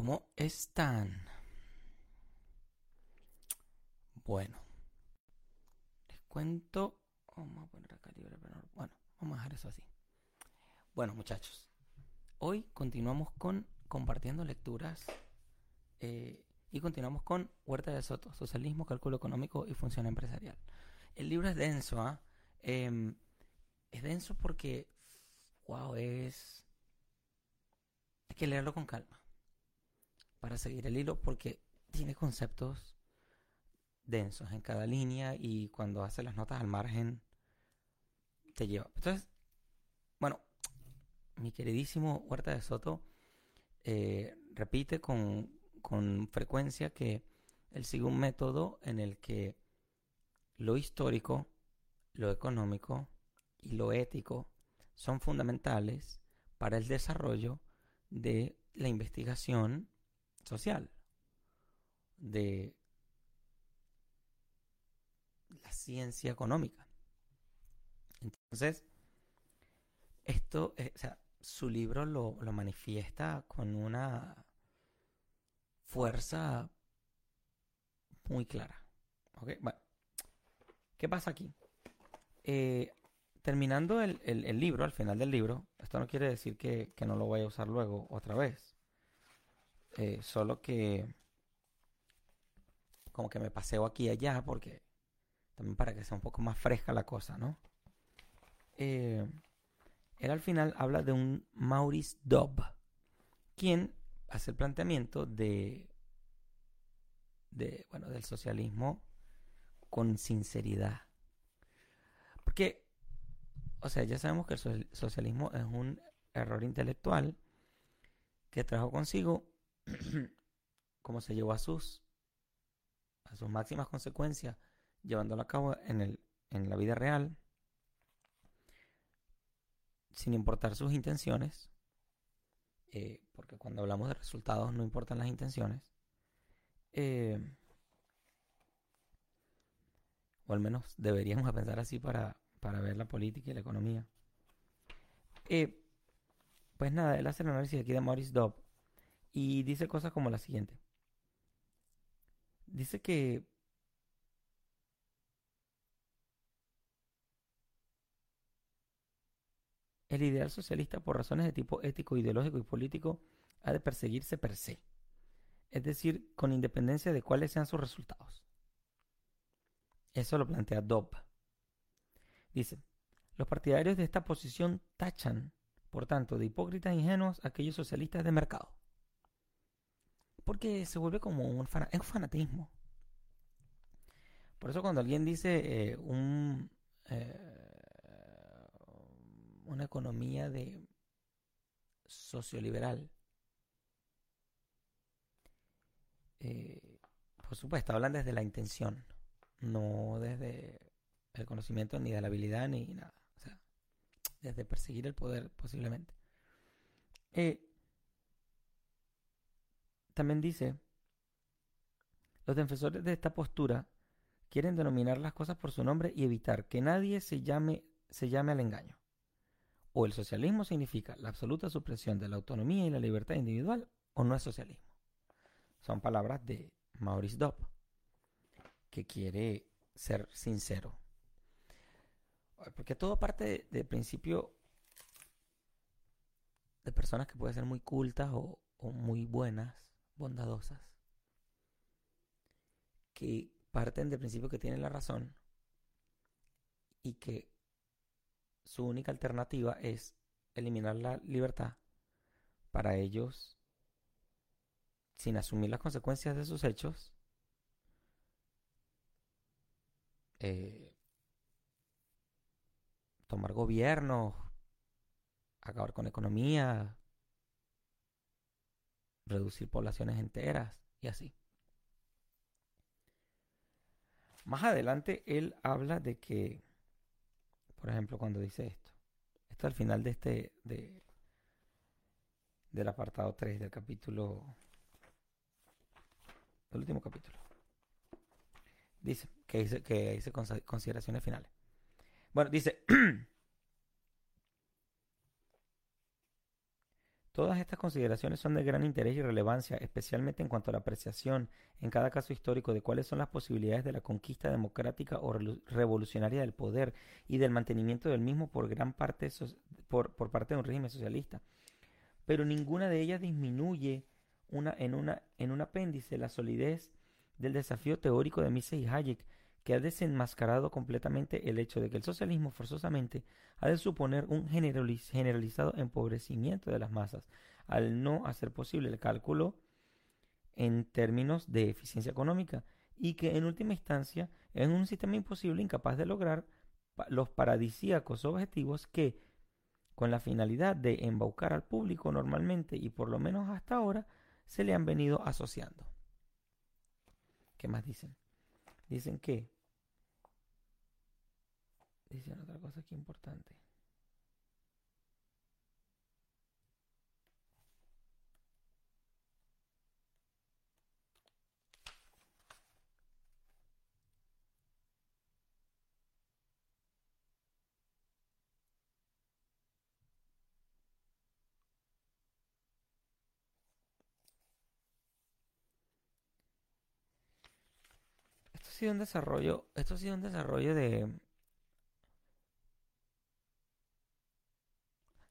¿Cómo están? Bueno, les cuento. Vamos a poner acá libre, pero bueno, vamos a dejar eso así. Bueno, muchachos, hoy continuamos con compartiendo lecturas eh, y continuamos con Huerta de Soto, Socialismo, Cálculo Económico y Función Empresarial. El libro es denso, ¿ah? Em, es denso porque, wow, es... Hay que leerlo con calma para seguir el hilo porque tiene conceptos densos en cada línea y cuando hace las notas al margen te lleva. Entonces, bueno, mi queridísimo Huerta de Soto eh, repite con, con frecuencia que él sigue un método en el que lo histórico, lo económico y lo ético son fundamentales para el desarrollo de la investigación social, de la ciencia económica. Entonces, esto, sea, su libro lo, lo manifiesta con una fuerza muy clara. ¿Ok? ¿qué pasa aquí? Eh, terminando el, el, libro, al final del libro, esto no quiere decir que, que no lo voy a usar luego otra vez. Eh, solo que como que me paseo aquí y allá porque también para que sea un poco más fresca la cosa, ¿no? Eh, él al final habla de un Maurice Dobb, quien hace el planteamiento de, de bueno, del socialismo con sinceridad. Porque, o sea, ya sabemos que el socialismo es un error intelectual que trajo consigo como se llevó a sus, a sus máximas consecuencias, llevándolo a cabo en, el, en la vida real, sin importar sus intenciones, eh, porque cuando hablamos de resultados no importan las intenciones, eh, o al menos deberíamos pensar así para, para ver la política y la economía. Eh, pues nada, él hace el análisis aquí de Maurice Dobb y dice cosas como la siguiente. Dice que el ideal socialista por razones de tipo ético, ideológico y político ha de perseguirse per se, es decir, con independencia de cuáles sean sus resultados. Eso lo plantea Dobb. Dice, los partidarios de esta posición tachan, por tanto, de hipócritas ingenuos aquellos socialistas de mercado porque se vuelve como un, fanatismo. Por eso cuando alguien dice eh, un, eh, una economía de socioliberal, eh, por supuesto, hablan desde la intención, no desde el conocimiento ni de la habilidad ni nada. O sea, desde perseguir el poder posiblemente. Eh, también dice, los defensores de esta postura quieren denominar las cosas por su nombre y evitar que nadie se llame, se llame al engaño. O el socialismo significa la absoluta supresión de la autonomía y la libertad individual, o no es socialismo. Son palabras de Maurice Dobb, que quiere ser sincero. Porque todo parte del principio de personas que pueden ser muy cultas o muy buenas bondadosas, que parten del principio que tienen la razón y que su única alternativa es eliminar la libertad para ellos, sin asumir las consecuencias de sus hechos, eh, tomar gobierno, acabar con economía, reducir poblaciones enteras y así. Más adelante él habla de que, por ejemplo, cuando dice esto, esto al final de este, de, del apartado 3 del capítulo, del último capítulo, dice que dice, que dice consideraciones finales. Bueno, dice, Todas estas consideraciones son de gran interés y relevancia, especialmente en cuanto a la apreciación en cada caso histórico de cuáles son las posibilidades de la conquista democrática o revolucionaria del poder y del mantenimiento del mismo por gran parte por, por parte de un régimen socialista. Pero ninguna de ellas disminuye en, en un apéndice la solidez del desafío teórico de Mises y Hayek, que ha desenmascarado completamente el hecho de que el socialismo forzosamente ha de suponer un generalizado empobrecimiento de las masas, al no hacer posible el cálculo en términos de eficiencia económica, y que en última instancia es un sistema imposible incapaz de lograr los paradisíacos objetivos que, con la finalidad de embaucar al público normalmente y por lo menos hasta ahora, se le han venido asociando. ¿Qué más dicen? Dicen que... Dicen otra cosa aquí importante. Esto ha sido un desarrollo de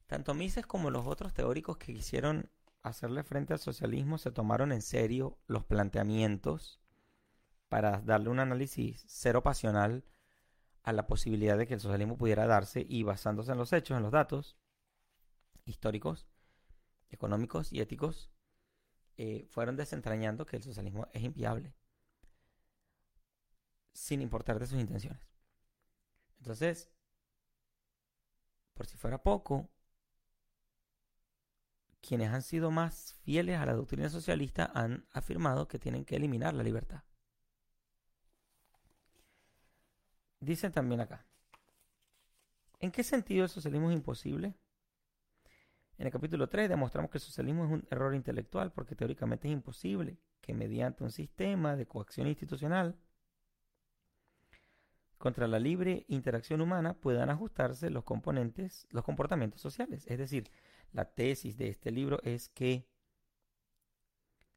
tanto Mises como los otros teóricos que quisieron hacerle frente al socialismo se tomaron en serio los planteamientos para darle un análisis cero pasional a la posibilidad de que el socialismo pudiera darse y basándose en los hechos, en los datos históricos, económicos y éticos, eh, fueron desentrañando que el socialismo es inviable sin importar de sus intenciones. Entonces, por si fuera poco, quienes han sido más fieles a la doctrina socialista han afirmado que tienen que eliminar la libertad. Dicen también acá, ¿en qué sentido el socialismo es imposible? En el capítulo 3 demostramos que el socialismo es un error intelectual porque teóricamente es imposible que mediante un sistema de coacción institucional contra la libre interacción humana puedan ajustarse los componentes, los comportamientos sociales. Es decir, la tesis de este libro es que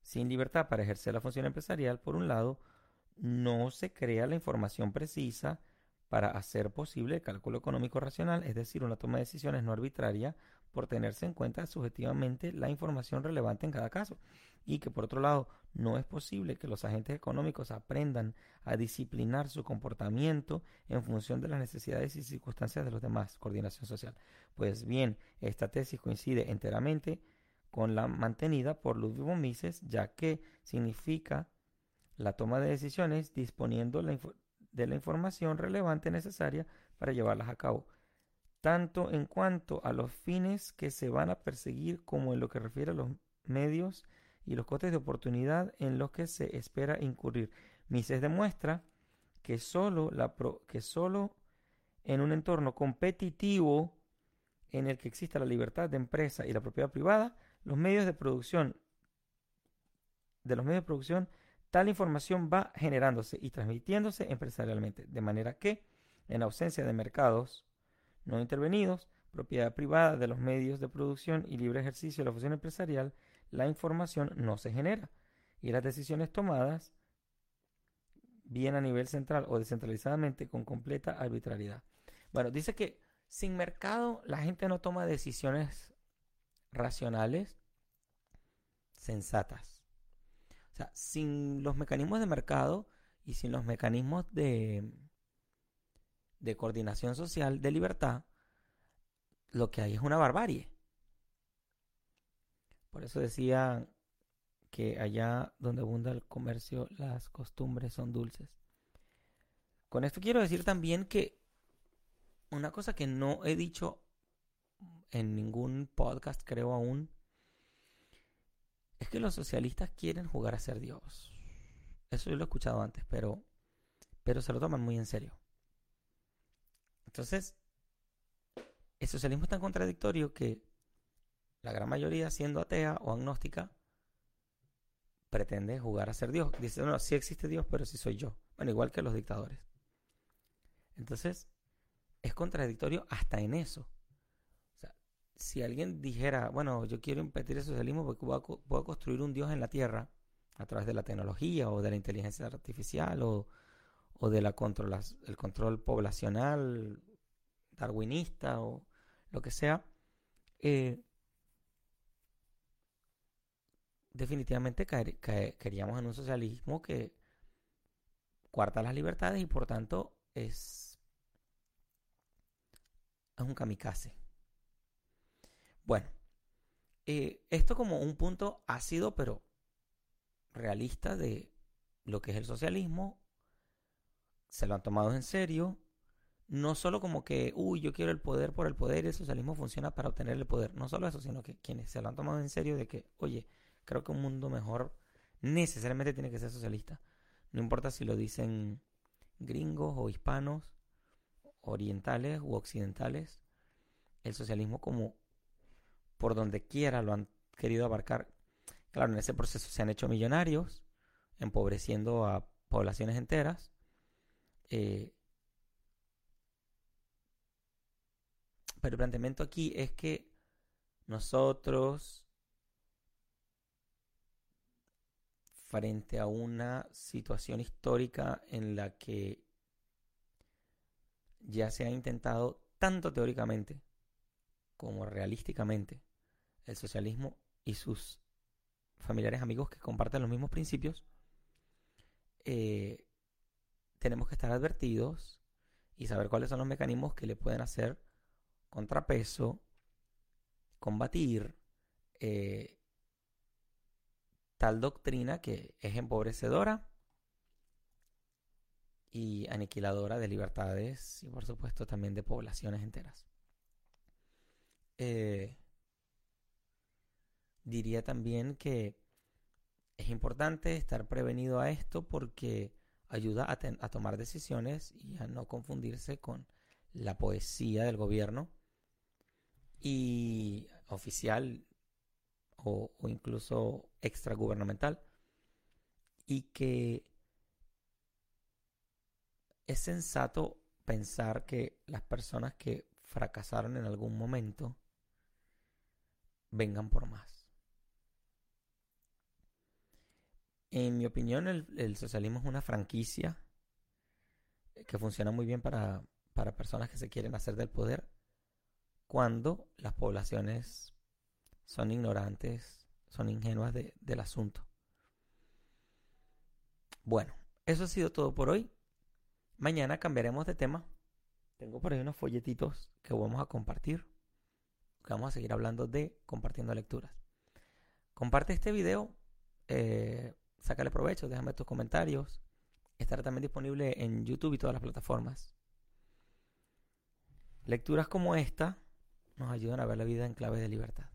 sin libertad para ejercer la función empresarial, por un lado, no se crea la información precisa para hacer posible el cálculo económico racional, es decir, una toma de decisiones no arbitraria por tenerse en cuenta subjetivamente la información relevante en cada caso y que por otro lado no es posible que los agentes económicos aprendan a disciplinar su comportamiento en función de las necesidades y circunstancias de los demás, coordinación social. Pues bien, esta tesis coincide enteramente con la mantenida por Ludwig von Mises, ya que significa la toma de decisiones disponiendo de la información relevante necesaria para llevarlas a cabo, tanto en cuanto a los fines que se van a perseguir como en lo que refiere a los medios y los costes de oportunidad en los que se espera incurrir. Mises demuestra que solo, la que solo en un entorno competitivo en el que exista la libertad de empresa y la propiedad privada, los medios de producción de los medios de producción, tal información va generándose y transmitiéndose empresarialmente, de manera que, en ausencia de mercados no intervenidos, propiedad privada de los medios de producción y libre ejercicio de la función empresarial, la información no se genera y las decisiones tomadas bien a nivel central o descentralizadamente con completa arbitrariedad. Bueno, dice que sin mercado la gente no toma decisiones racionales sensatas. O sea, sin los mecanismos de mercado y sin los mecanismos de, de coordinación social de libertad, lo que hay es una barbarie. Por eso decía que allá donde abunda el comercio las costumbres son dulces. Con esto quiero decir también que una cosa que no he dicho en ningún podcast, creo aún, es que los socialistas quieren jugar a ser Dios. Eso yo lo he escuchado antes, pero, pero se lo toman muy en serio. Entonces, el socialismo es tan contradictorio que la gran mayoría siendo atea o agnóstica, pretende jugar a ser Dios. Dice, no, sí existe Dios, pero sí soy yo. Bueno, igual que los dictadores. Entonces, es contradictorio hasta en eso. O sea, si alguien dijera, bueno, yo quiero impedir el socialismo porque puedo, construir un Dios en la tierra a través de la tecnología o de la inteligencia artificial o, o de la control poblacional darwinista o lo que sea, eh, definitivamente caeríamos en un socialismo que cuarta las libertades y por tanto es, es un kamikaze. Bueno, eh, esto como un punto ácido pero realista de lo que es el socialismo, se lo han tomado en serio, no solo como que, uy, yo quiero el poder por el poder y el socialismo funciona para obtener el poder, no solo eso, sino que quienes se lo han tomado en serio de que, oye, creo que un mundo mejor necesariamente tiene que ser socialista. No importa si lo dicen gringos o hispanos, orientales u occidentales, el socialismo como por donde quiera lo han querido abarcar. Claro, en ese proceso se han hecho millonarios, empobreciendo a poblaciones enteras. Eh, pero el planteamiento aquí es que nosotros frente a una situación histórica en la que ya se ha intentado tanto teóricamente como realísticamente el socialismo y sus familiares amigos que comparten los mismos principios, eh, tenemos que estar advertidos y saber cuáles son los mecanismos que le pueden hacer contrapeso, combatir, eh, tal doctrina que es empobrecedora y aniquiladora de libertades y por supuesto también de poblaciones enteras. Eh, diría también que es importante estar prevenido a esto porque ayuda a, a, tomar decisiones y a no confundirse con la poesía del gobierno y oficial o, incluso extragubernamental y que es sensato pensar que las personas que fracasaron en algún momento vengan por más. En mi opinión, el, socialismo es una franquicia que funciona muy bien para, para personas que se quieren hacer del poder cuando las poblaciones son ignorantes, son ingenuas del asunto. Bueno, eso ha sido todo por hoy. Mañana cambiaremos de tema. Tengo por ahí unos folletitos que vamos a compartir. Vamos a seguir hablando de compartiendo lecturas. Comparte este video, eh, sácale provecho, déjame tus comentarios. Estará también disponible en YouTube y todas las plataformas. Lecturas como esta nos ayudan a ver la vida en clave de libertad.